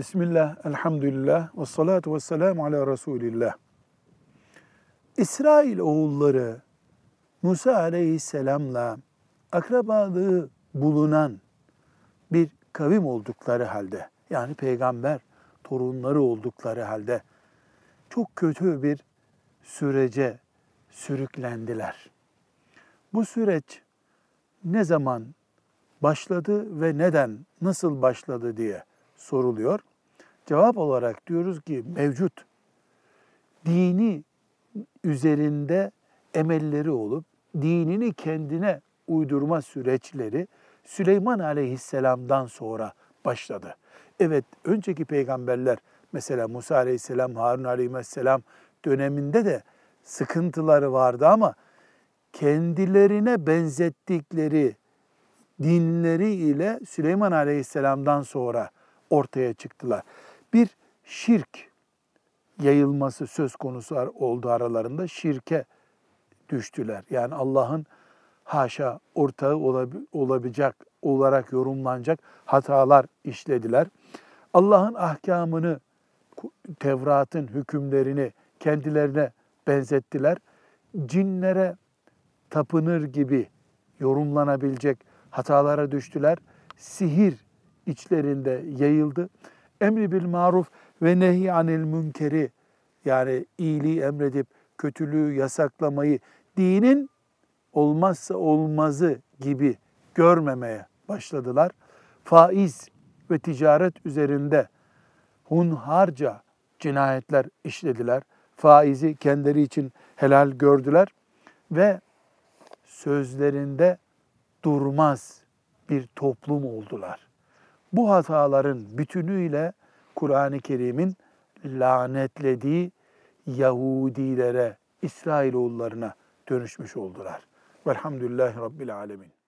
Bismillah, elhamdülillah, ve salatu ve selamu ala Resulillah. İsrail oğulları Musa aleyhisselamla akrabalığı bulunan bir kavim oldukları halde, yani peygamber torunları oldukları halde çok kötü bir sürece sürüklendiler. Bu süreç ne zaman başladı ve neden, nasıl başladı diye soruluyor. Cevap olarak diyoruz ki mevcut dini üzerinde emelleri olup dinini kendine uydurma süreçleri Süleyman Aleyhisselam'dan sonra başladı. Evet, önceki peygamberler mesela Musa Aleyhisselam, Harun Aleyhisselam döneminde de sıkıntıları vardı ama kendilerine benzettikleri dinleri ile Süleyman Aleyhisselam'dan sonra ortaya çıktılar. Bir şirk yayılması söz konusu oldu aralarında. Şirke düştüler. Yani Allah'ın haşa ortağı olabilecek olarak yorumlanacak hatalar işlediler. Allah'ın ahkamını, Tevrat'ın hükümlerini kendilerine benzettiler. Cinlere tapınır gibi yorumlanabilecek hatalara düştüler. Sihir içlerinde yayıldı. Emri bil maruf ve nehi anil münkeri yani iyiliği emredip kötülüğü yasaklamayı dinin olmazsa olmazı gibi görmemeye başladılar. Faiz ve ticaret üzerinde hunharca cinayetler işlediler. Faizi kendileri için helal gördüler ve sözlerinde durmaz bir toplum oldular. Bu hataların bütünüyle Kur'an-ı Kerim'in lanetlediği Yahudilere, İsrailoğullarına dönüşmüş oldular. Velhamdülillahi Rabbil Alemin.